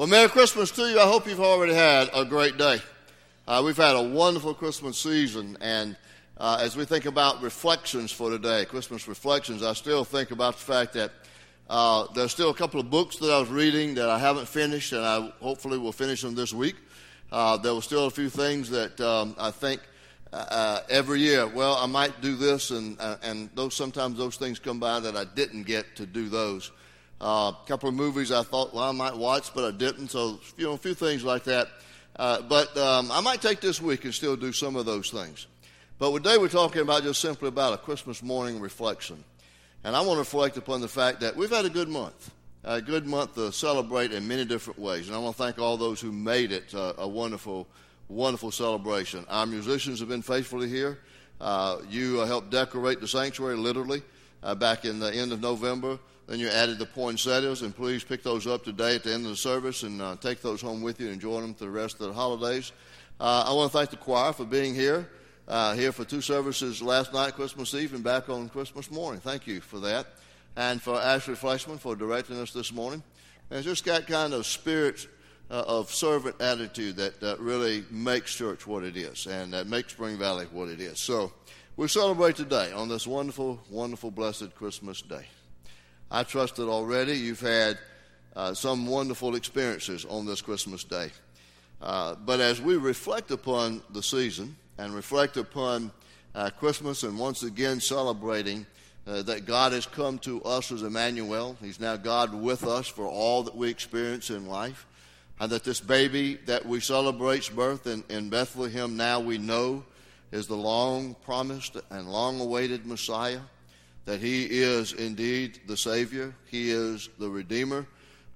Well, Merry Christmas to you. I hope you've already had a great day. Uh, we've had a wonderful Christmas season, and uh, as we think about reflections for today, Christmas reflections, I still think about the fact that uh, there's still a couple of books that I was reading that I haven't finished, and I hopefully will finish them this week. Uh, there were still a few things that um, I think uh, every year, well, I might do this, and uh, and those sometimes those things come by that I didn't get to do those. Uh, a couple of movies I thought well I might watch, but I didn't. So you know a few things like that. Uh, but um, I might take this week and still do some of those things. But today we're talking about just simply about a Christmas morning reflection, and I want to reflect upon the fact that we've had a good month, a good month to celebrate in many different ways, and I want to thank all those who made it uh, a wonderful wonderful celebration. Our musicians have been faithfully here. Uh, you uh, helped decorate the sanctuary literally uh, back in the end of November. Then you added the poinsettias, and please pick those up today at the end of the service and uh, take those home with you and enjoy them through the rest of the holidays. Uh, I want to thank the choir for being here, uh, here for two services last night, Christmas Eve, and back on Christmas morning. Thank you for that. And for Ashley Fleshman for directing us this morning. And it's just got kind of spirit uh, of servant attitude that, that really makes church what it is and that makes Spring Valley what it is. So we celebrate today on this wonderful, wonderful, blessed Christmas day. I trust that already you've had uh, some wonderful experiences on this Christmas day. Uh, but as we reflect upon the season and reflect upon uh, Christmas and once again celebrating uh, that God has come to us as Emmanuel, He's now God with us for all that we experience in life and that this baby that we celebrate's birth in, in Bethlehem now we know is the long promised and long awaited Messiah, that he is indeed the Savior, he is the Redeemer,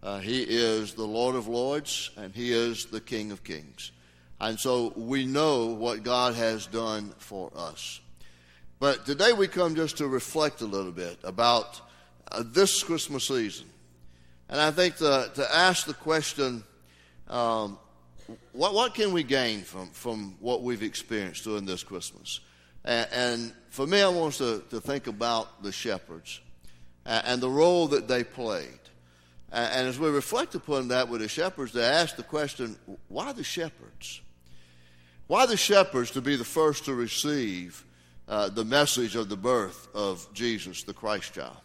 uh, he is the Lord of Lords, and he is the King of Kings. And so we know what God has done for us. But today we come just to reflect a little bit about uh, this Christmas season. And I think to, to ask the question, um, what, what can we gain from, from what we've experienced during this Christmas? And, and for me, I want us to, to think about the shepherds and, and the role that they played. And, and as we reflect upon that with the shepherds, they ask the question why the shepherds? Why the shepherds to be the first to receive uh, the message of the birth of Jesus, the Christ child?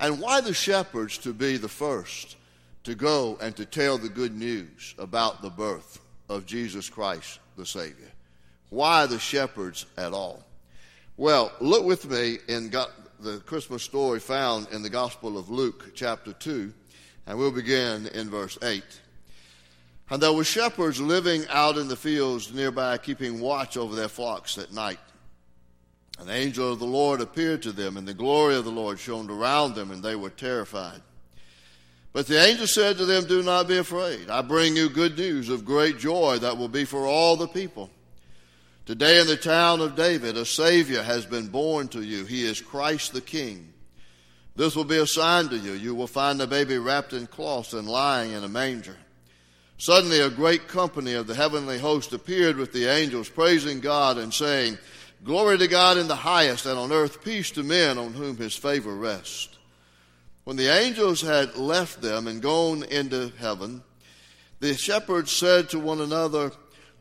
And why the shepherds to be the first to go and to tell the good news about the birth of Jesus Christ, the Savior. Why the shepherds at all? Well, look with me in the Christmas story found in the Gospel of Luke, chapter 2, and we'll begin in verse 8. And there were shepherds living out in the fields nearby, keeping watch over their flocks at night. An angel of the Lord appeared to them, and the glory of the Lord shone around them, and they were terrified. But the angel said to them, Do not be afraid. I bring you good news of great joy that will be for all the people. Today in the town of David, a Savior has been born to you. He is Christ the King. This will be a sign to you. You will find the baby wrapped in cloths and lying in a manger. Suddenly, a great company of the heavenly host appeared with the angels, praising God and saying, Glory to God in the highest, and on earth peace to men on whom his favor rests. When the angels had left them and gone into heaven, the shepherds said to one another,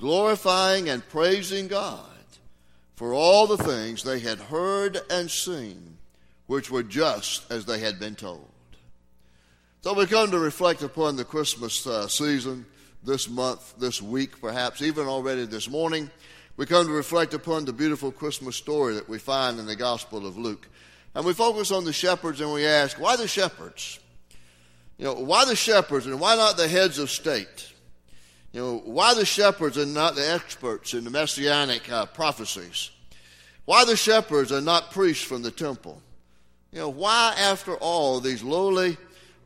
glorifying and praising God for all the things they had heard and seen, which were just as they had been told. So we come to reflect upon the Christmas uh, season this month, this week, perhaps even already this morning. We come to reflect upon the beautiful Christmas story that we find in the Gospel of Luke. And we focus on the shepherds and we ask, why the shepherds? You know, why the shepherds and why not the heads of state? You know, why the shepherds are not the experts in the messianic uh, prophecies? Why the shepherds are not priests from the temple? You know, why, after all, these lowly,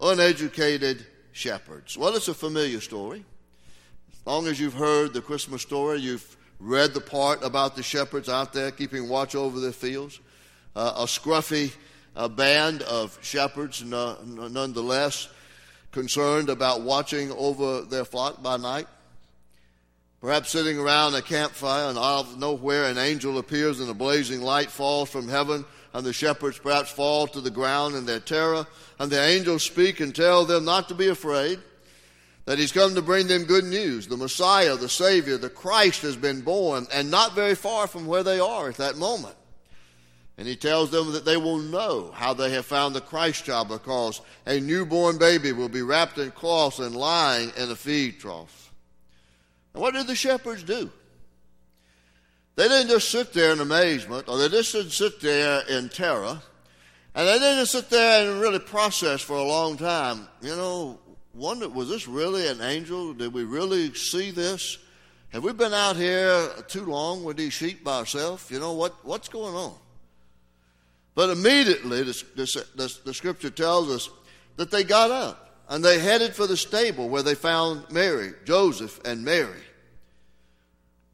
uneducated shepherds? Well, it's a familiar story. As long as you've heard the Christmas story, you've read the part about the shepherds out there keeping watch over their fields. Uh, a scruffy uh, band of shepherds, no, nonetheless, concerned about watching over their flock by night. Perhaps sitting around a campfire, and out of nowhere an angel appears and a blazing light falls from heaven, and the shepherds perhaps fall to the ground in their terror, and the angels speak and tell them not to be afraid that he's come to bring them good news. The Messiah, the Savior, the Christ has been born, and not very far from where they are at that moment. And he tells them that they will know how they have found the Christ child because a newborn baby will be wrapped in cloths and lying in a feed trough. And what did the shepherds do? They didn't just sit there in amazement, or they just didn't sit there in terror, and they didn't sit there and really process for a long time. You know, wonder, was this really an angel? Did we really see this? Have we been out here too long with these sheep by ourselves? You know, what, what's going on? But immediately, the, the, the, scripture tells us that they got up and they headed for the stable where they found Mary, Joseph, and Mary.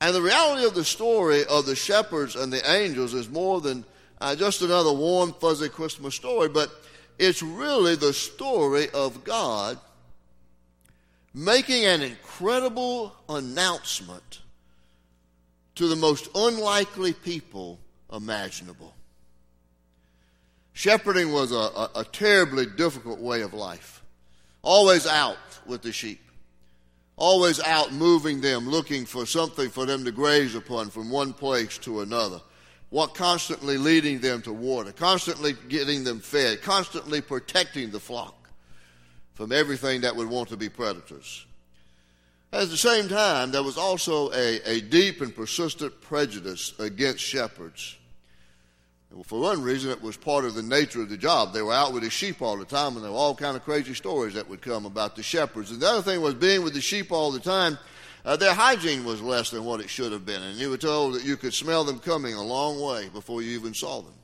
And the reality of the story of the shepherds and the angels is more than uh, just another warm, fuzzy Christmas story, but it's really the story of God making an incredible announcement to the most unlikely people imaginable. Shepherding was a, a, a, terribly difficult way of life. Always out with the sheep. Always out moving them, looking for something for them to graze upon from one place to another. What constantly leading them to water, constantly getting them fed, constantly protecting the flock from everything that would want to be predators. At the same time, there was also a, a deep and persistent prejudice against shepherds. For one reason, it was part of the nature of the job. They were out with the sheep all the time, and there were all kind of crazy stories that would come about the shepherds. And the other thing was being with the sheep all the time, uh, their hygiene was less than what it should have been. And you were told that you could smell them coming a long way before you even saw them.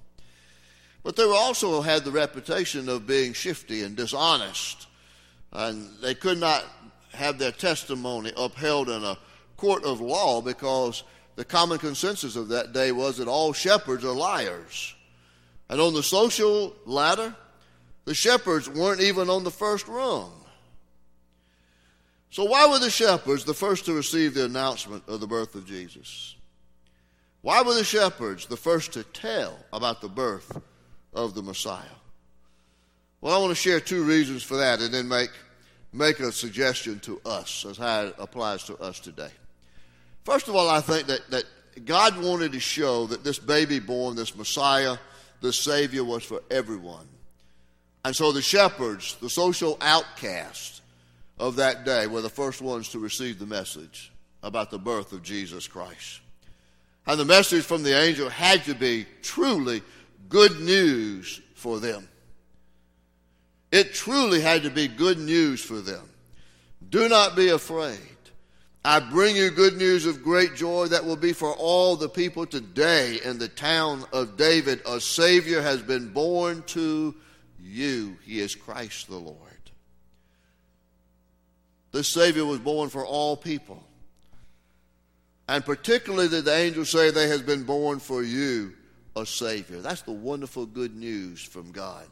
But they also had the reputation of being shifty and dishonest and they could not have their testimony upheld in a court of law because the common consensus of that day was that all shepherds are liars. And on the social ladder, the shepherds weren't even on the first rung. So, why were the shepherds the first to receive the announcement of the birth of Jesus? Why were the shepherds the first to tell about the birth of the Messiah? Well, I want to share two reasons for that and then make, make a suggestion to us as how it applies to us today. First of all, I think that, that God wanted to show that this baby born, this Messiah, the Savior, was for everyone. And so the shepherds, the social outcasts of that day, were the first ones to receive the message about the birth of Jesus Christ. And the message from the angel had to be truly good news for them. It truly had to be good news for them. Do not be afraid. I bring you good news of great joy that will be for all the people today in the town of David. A Savior has been born to you. He is Christ the Lord. This Savior was born for all people. And particularly did the angels say they has been born for you a Savior. That's the wonderful good news from God.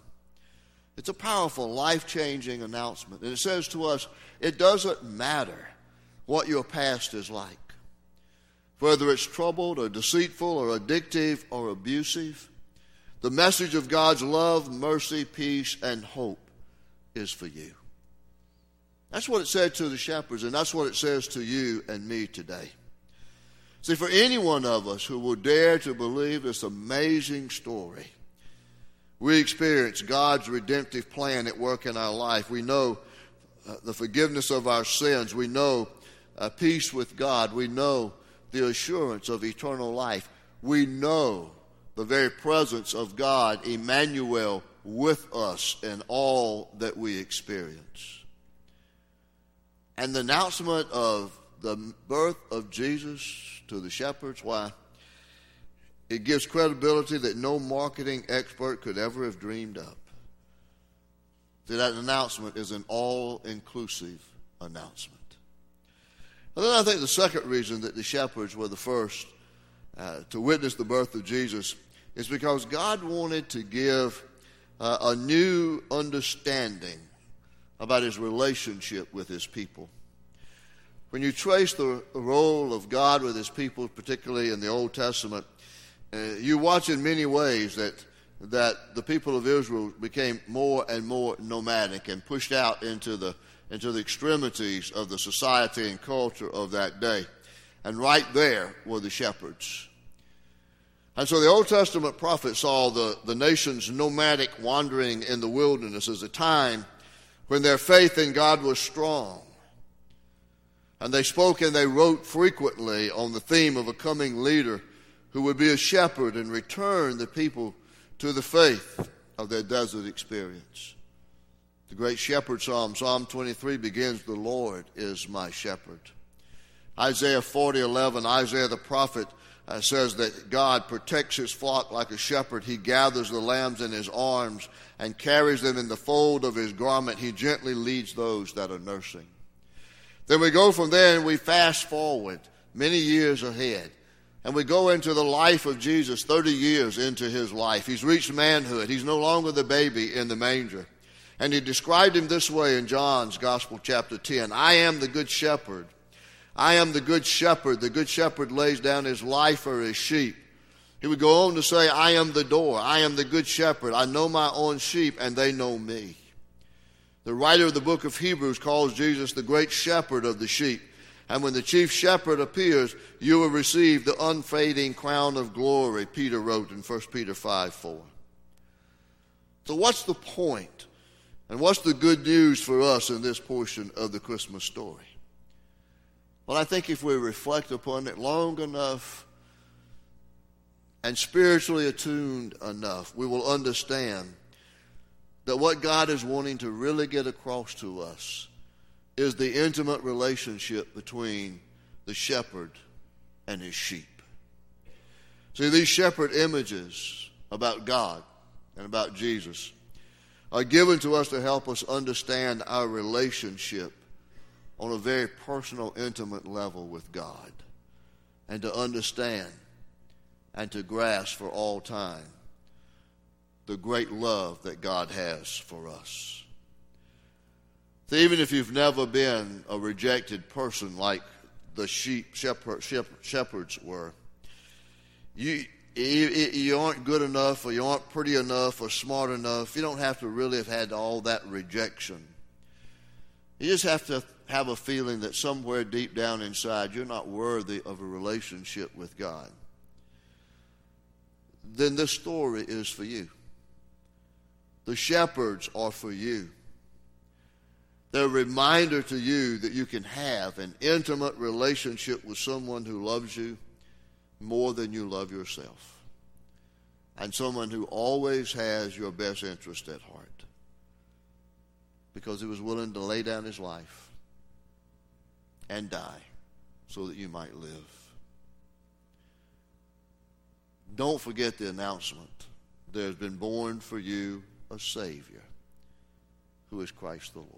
It's a powerful, life changing announcement. And it says to us it doesn't matter what your past is like, whether it's troubled or deceitful or addictive or abusive. The message of God's love, mercy, peace, and hope is for you. That's what it said to the shepherds, and that's what it says to you and me today. See, for any one of us who will dare to believe this amazing story, we experience God's redemptive plan at work in our life. We know uh, the forgiveness of our sins. We know uh, peace with God. We know the assurance of eternal life. We know the very presence of God, Emmanuel, with us in all that we experience. And the announcement of the birth of Jesus to the shepherds, why? It gives credibility that no marketing expert could ever have dreamed up. that announcement is an all inclusive announcement. And then I think the second reason that the shepherds were the first uh, to witness the birth of Jesus is because God wanted to give uh, a new understanding about his relationship with his people. When you trace the role of God with his people, particularly in the Old Testament, uh, you watch in many ways that, that the people of Israel became more and more nomadic and pushed out into the, into the extremities of the society and culture of that day. And right there were the shepherds. And so the Old Testament prophet saw the, the nation's nomadic wandering in the wilderness as a time when their faith in God was strong. And they spoke and they wrote frequently on the theme of a coming leader who would be a shepherd and return the people to the faith of their desert experience. The great shepherd psalm, Psalm 23, begins, The Lord is my shepherd. Isaiah 40, 11, Isaiah the prophet uh, says that God protects his flock like a shepherd. He gathers the lambs in his arms and carries them in the fold of his garment. He gently leads those that are nursing. Then we go from there and we fast forward many years ahead. And we go into the life of Jesus, 30 years into his life. He's reached manhood. He's no longer the baby in the manger. And he described him this way in John's Gospel, chapter 10 I am the good shepherd. I am the good shepherd. The good shepherd lays down his life for his sheep. He would go on to say, I am the door. I am the good shepherd. I know my own sheep, and they know me. The writer of the book of Hebrews calls Jesus the great shepherd of the sheep. And when the chief shepherd appears, you will receive the unfading crown of glory, Peter wrote in 1 Peter 5 4. So, what's the point? And what's the good news for us in this portion of the Christmas story? Well, I think if we reflect upon it long enough and spiritually attuned enough, we will understand that what God is wanting to really get across to us is the intimate relationship between the shepherd and his sheep. See, these shepherd images about God and about Jesus are given to us to help us understand our relationship on a very personal, intimate level with God and to understand and to grasp for all time the great love that God has for us. So even if you've never been a rejected person like the sheep shepherd, shepherds were, you, you, aren't good enough or you aren't pretty enough or smart enough. You don't have to really have had all that rejection. You just have to have a feeling that somewhere deep down inside you're not worthy of a relationship with God. Then this story is for you. The shepherds are for you. They're a reminder to you that you can have an intimate relationship with someone who loves you more than you love yourself, and someone who always has your best interest at heart because he was willing to lay down his life and die so that you might live. Don't forget the announcement. There has been born for you a Savior who is Christ the Lord.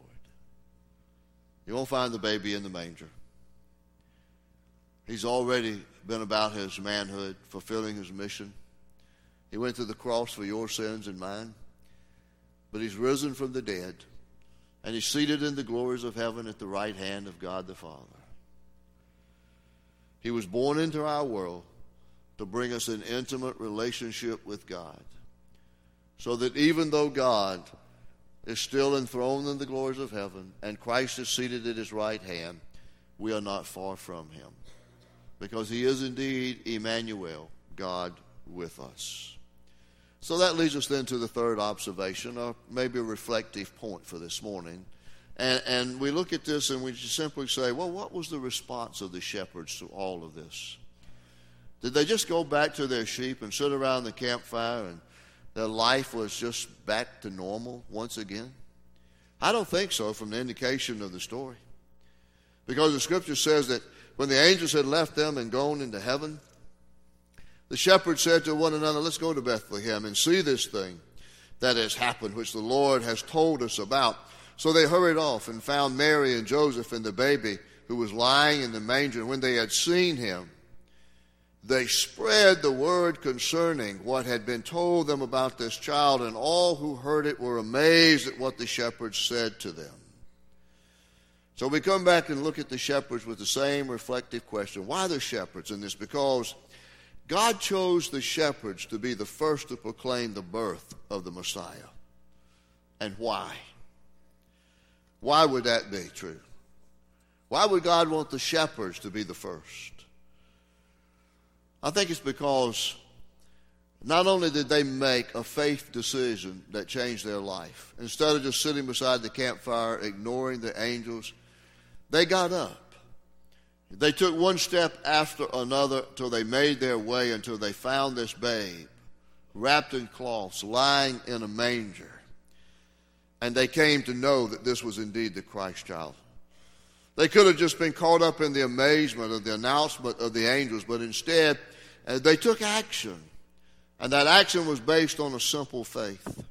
You won't find the baby in the manger. He's already been about his manhood, fulfilling his mission. He went to the cross for your sins and mine, but he's risen from the dead, and he's seated in the glories of heaven at the right hand of God the Father. He was born into our world to bring us an intimate relationship with God so that even though God is still enthroned in the glories of heaven and Christ is seated at his right hand, we are not far from him. Because he is indeed Emmanuel, God with us. So that leads us then to the third observation, or maybe a reflective point for this morning. And, and we look at this and we just simply say, well, what was the response of the shepherds to all of this? Did they just go back to their sheep and sit around the campfire and their life was just back to normal once again? I don't think so from the indication of the story. Because the scripture says that when the angels had left them and gone into heaven, the shepherds said to one another, Let's go to Bethlehem and see this thing that has happened, which the Lord has told us about. So they hurried off and found Mary and Joseph and the baby who was lying in the manger. And when they had seen him, they spread the word concerning what had been told them about this child, and all who heard it were amazed at what the shepherds said to them. So we come back and look at the shepherds with the same reflective question. Why the shepherds in this? Because God chose the shepherds to be the first to proclaim the birth of the Messiah. And why? Why would that be true? Why would God want the shepherds to be the first? I think it's because not only did they make a faith decision that changed their life, instead of just sitting beside the campfire ignoring the angels, they got up. They took one step after another till they made their way until they found this babe wrapped in cloths, lying in a manger. And they came to know that this was indeed the Christ child. They could have just been caught up in the amazement of the announcement of the angels, but instead uh, they took action. And that action was based on a simple faith.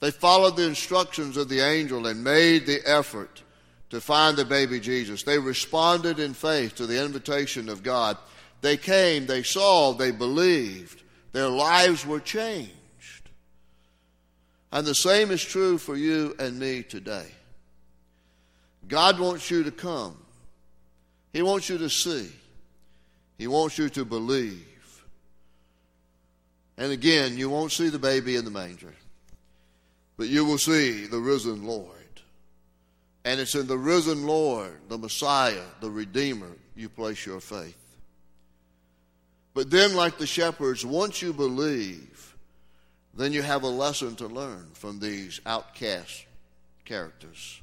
They followed the instructions of the angel and made the effort to find the baby Jesus. They responded in faith to the invitation of God. They came, they saw, they believed. Their lives were changed. And the same is true for you and me today. God wants you to come. He wants you to see. He wants you to believe. And again, you won't see the baby in the manger, but you will see the risen Lord. And it's in the risen Lord, the Messiah, the Redeemer, you place your faith. But then, like the shepherds, once you believe, then you have a lesson to learn from these outcast characters.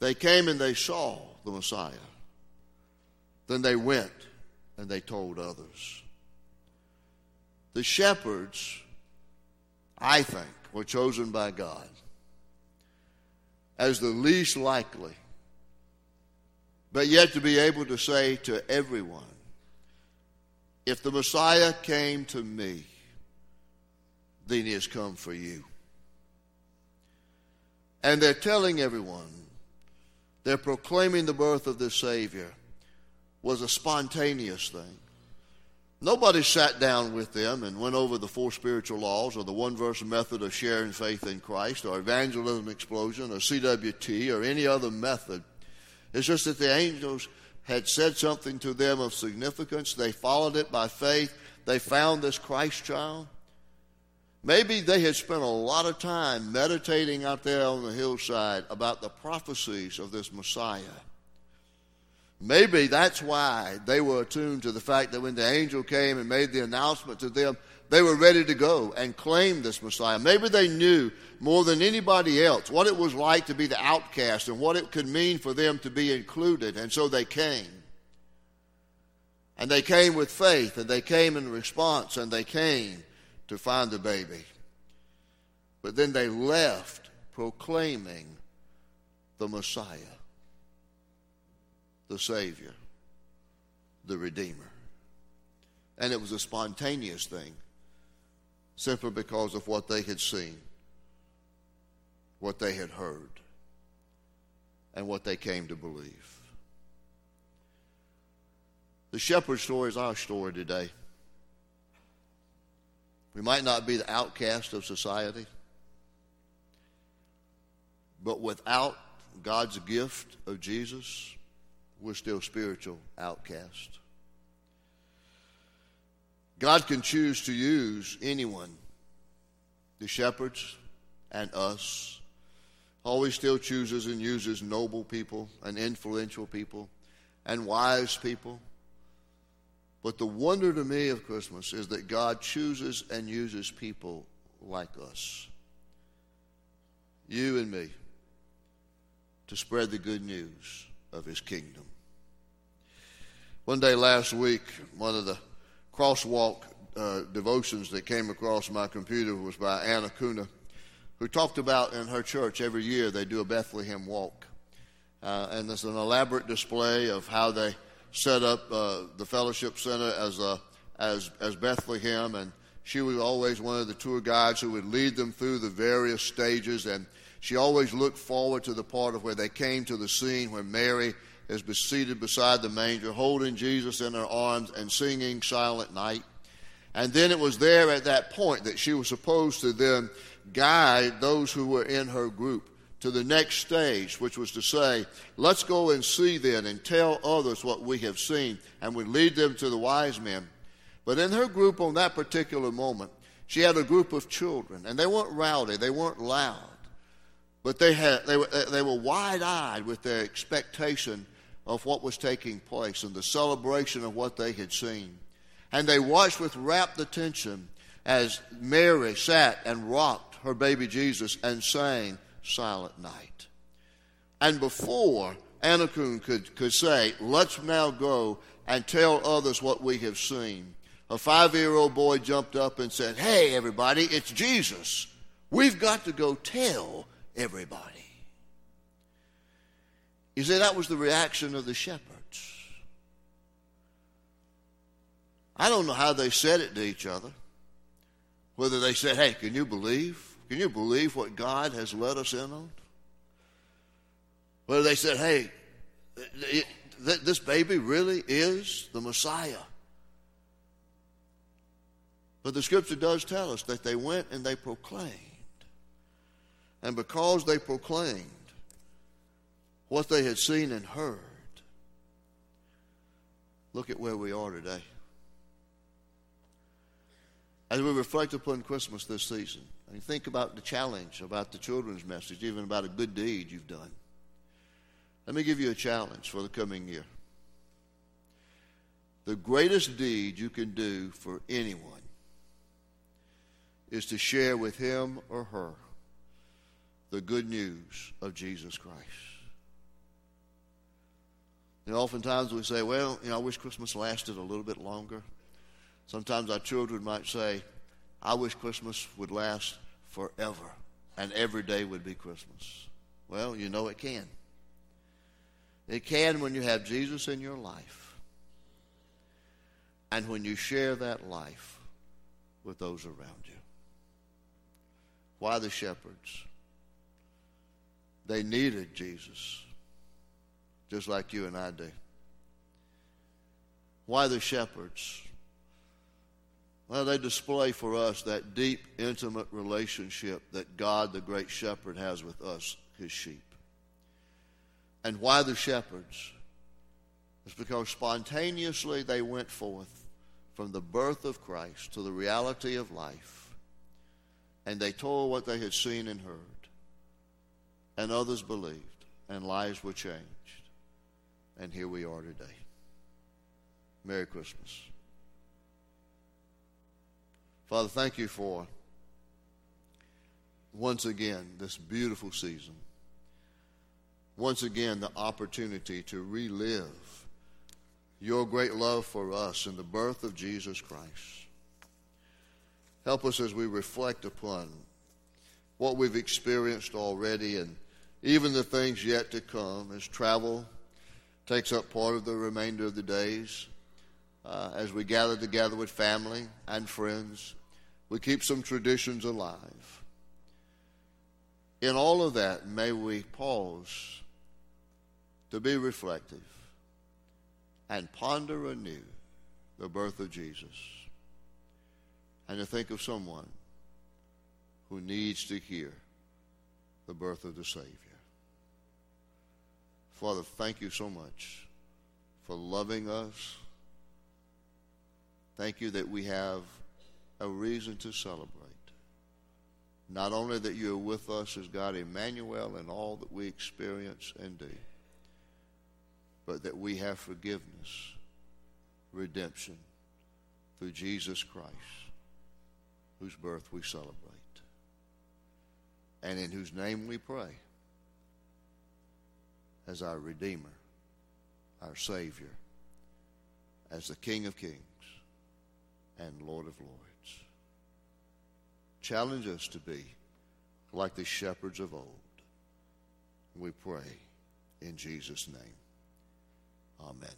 They came and they saw the Messiah. Then they went and they told others. The shepherds, I think, were chosen by God as the least likely, but yet to be able to say to everyone, if the Messiah came to me, then he has come for you. And they're telling everyone, they're proclaiming the birth of the Savior was a spontaneous thing. Nobody sat down with them and went over the four spiritual laws or the one verse method of sharing faith in Christ or evangelism explosion or CWT or any other method. It's just that the angels had said something to them of significance. They followed it by faith. They found this Christ child. Maybe they had spent a lot of time meditating out there on the hillside about the prophecies of this Messiah. Maybe that's why they were attuned to the fact that when the angel came and made the announcement to them, they were ready to go and claim this Messiah. Maybe they knew more than anybody else what it was like to be the outcast and what it could mean for them to be included, and so they came. And they came with faith, and they came in response, and they came to find the baby. But then they left proclaiming the Messiah the Savior, the Redeemer. And it was a spontaneous thing, simply because of what they had seen, what they had heard, and what they came to believe. The shepherd story is our story today. We might not be the outcast of society, but without God's gift of Jesus, we're still spiritual outcasts. God can choose to use anyone, the shepherds and us. Always still chooses and uses noble people and influential people and wise people. But the wonder to me of Christmas is that God chooses and uses people like us, you and me, to spread the good news of his kingdom. One day last week, one of the crosswalk uh, devotions that came across my computer was by Anna Kuna, who talked about in her church every year they do a Bethlehem walk. Uh, and there's an elaborate display of how they set up uh, the fellowship center as, a, as, as Bethlehem. And she was always one of the tour guides who would lead them through the various stages. And she always looked forward to the part of where they came to the scene where Mary is seated beside the manger, holding Jesus in her arms and singing Silent Night. And then it was there at that point that she was supposed to then guide those who were in her group to the next stage, which was to say, let's go and see then and tell others what we have seen, and we lead them to the wise men. But in her group on that particular moment, she had a group of children, and they weren't rowdy, they weren't loud, but they, had, they, were, they were wide eyed with their expectation of what was taking place and the celebration of what they had seen. And they watched with rapt attention as Mary sat and rocked her baby Jesus and sang Silent Night. And before Anacune could, could say, Let's now go and tell others what we have seen, a five year old boy jumped up and said, Hey, everybody, it's Jesus. We've got to go tell everybody. You see, that was the reaction of the shepherds. I don't know how they said it to each other. Whether they said, Hey, can you believe? Can you believe what God has let us in on? Whether they said, Hey, this baby really is the Messiah. But the scripture does tell us that they went and they proclaimed. And because they proclaimed what they had seen and heard, look at where we are today. As we reflect upon Christmas this season, and think about the challenge about the children's message, even about a good deed you've done. Let me give you a challenge for the coming year. The greatest deed you can do for anyone is to share with him or her the good news of Jesus Christ. You know, oftentimes we say, well, you know, I wish Christmas lasted a little bit longer. Sometimes our children might say, I wish Christmas would last forever and every day would be Christmas. Well, you know it can. It can when you have Jesus in your life and when you share that life with those around you. Why the shepherds? They needed Jesus, just like you and I do. Why the shepherds? Well, they display for us that deep, intimate relationship that God, the great shepherd, has with us, his sheep. And why the shepherds? It's because spontaneously they went forth from the birth of Christ to the reality of life, and they told what they had seen and heard, and others believed, and lives were changed. And here we are today. Merry Christmas. Father, thank you for once again this beautiful season. Once again, the opportunity to relive your great love for us in the birth of Jesus Christ. Help us as we reflect upon what we've experienced already and even the things yet to come as travel takes up part of the remainder of the days uh, as we gather together with family and friends. We keep some traditions alive. In all of that, may we pause to be reflective and ponder anew the birth of Jesus and to think of someone who needs to hear the birth of the Savior. Father, thank you so much for loving us Thank you that we have a reason to celebrate. Not only that you are with us as God Emmanuel in all that we experience and do, but that we have forgiveness, redemption through Jesus Christ, whose birth we celebrate, and in whose name we pray as our Redeemer, our Savior, as the King of Kings and Lord of Lords. Challenge us to be like the shepherds of old. We pray in Jesus' name. Amen.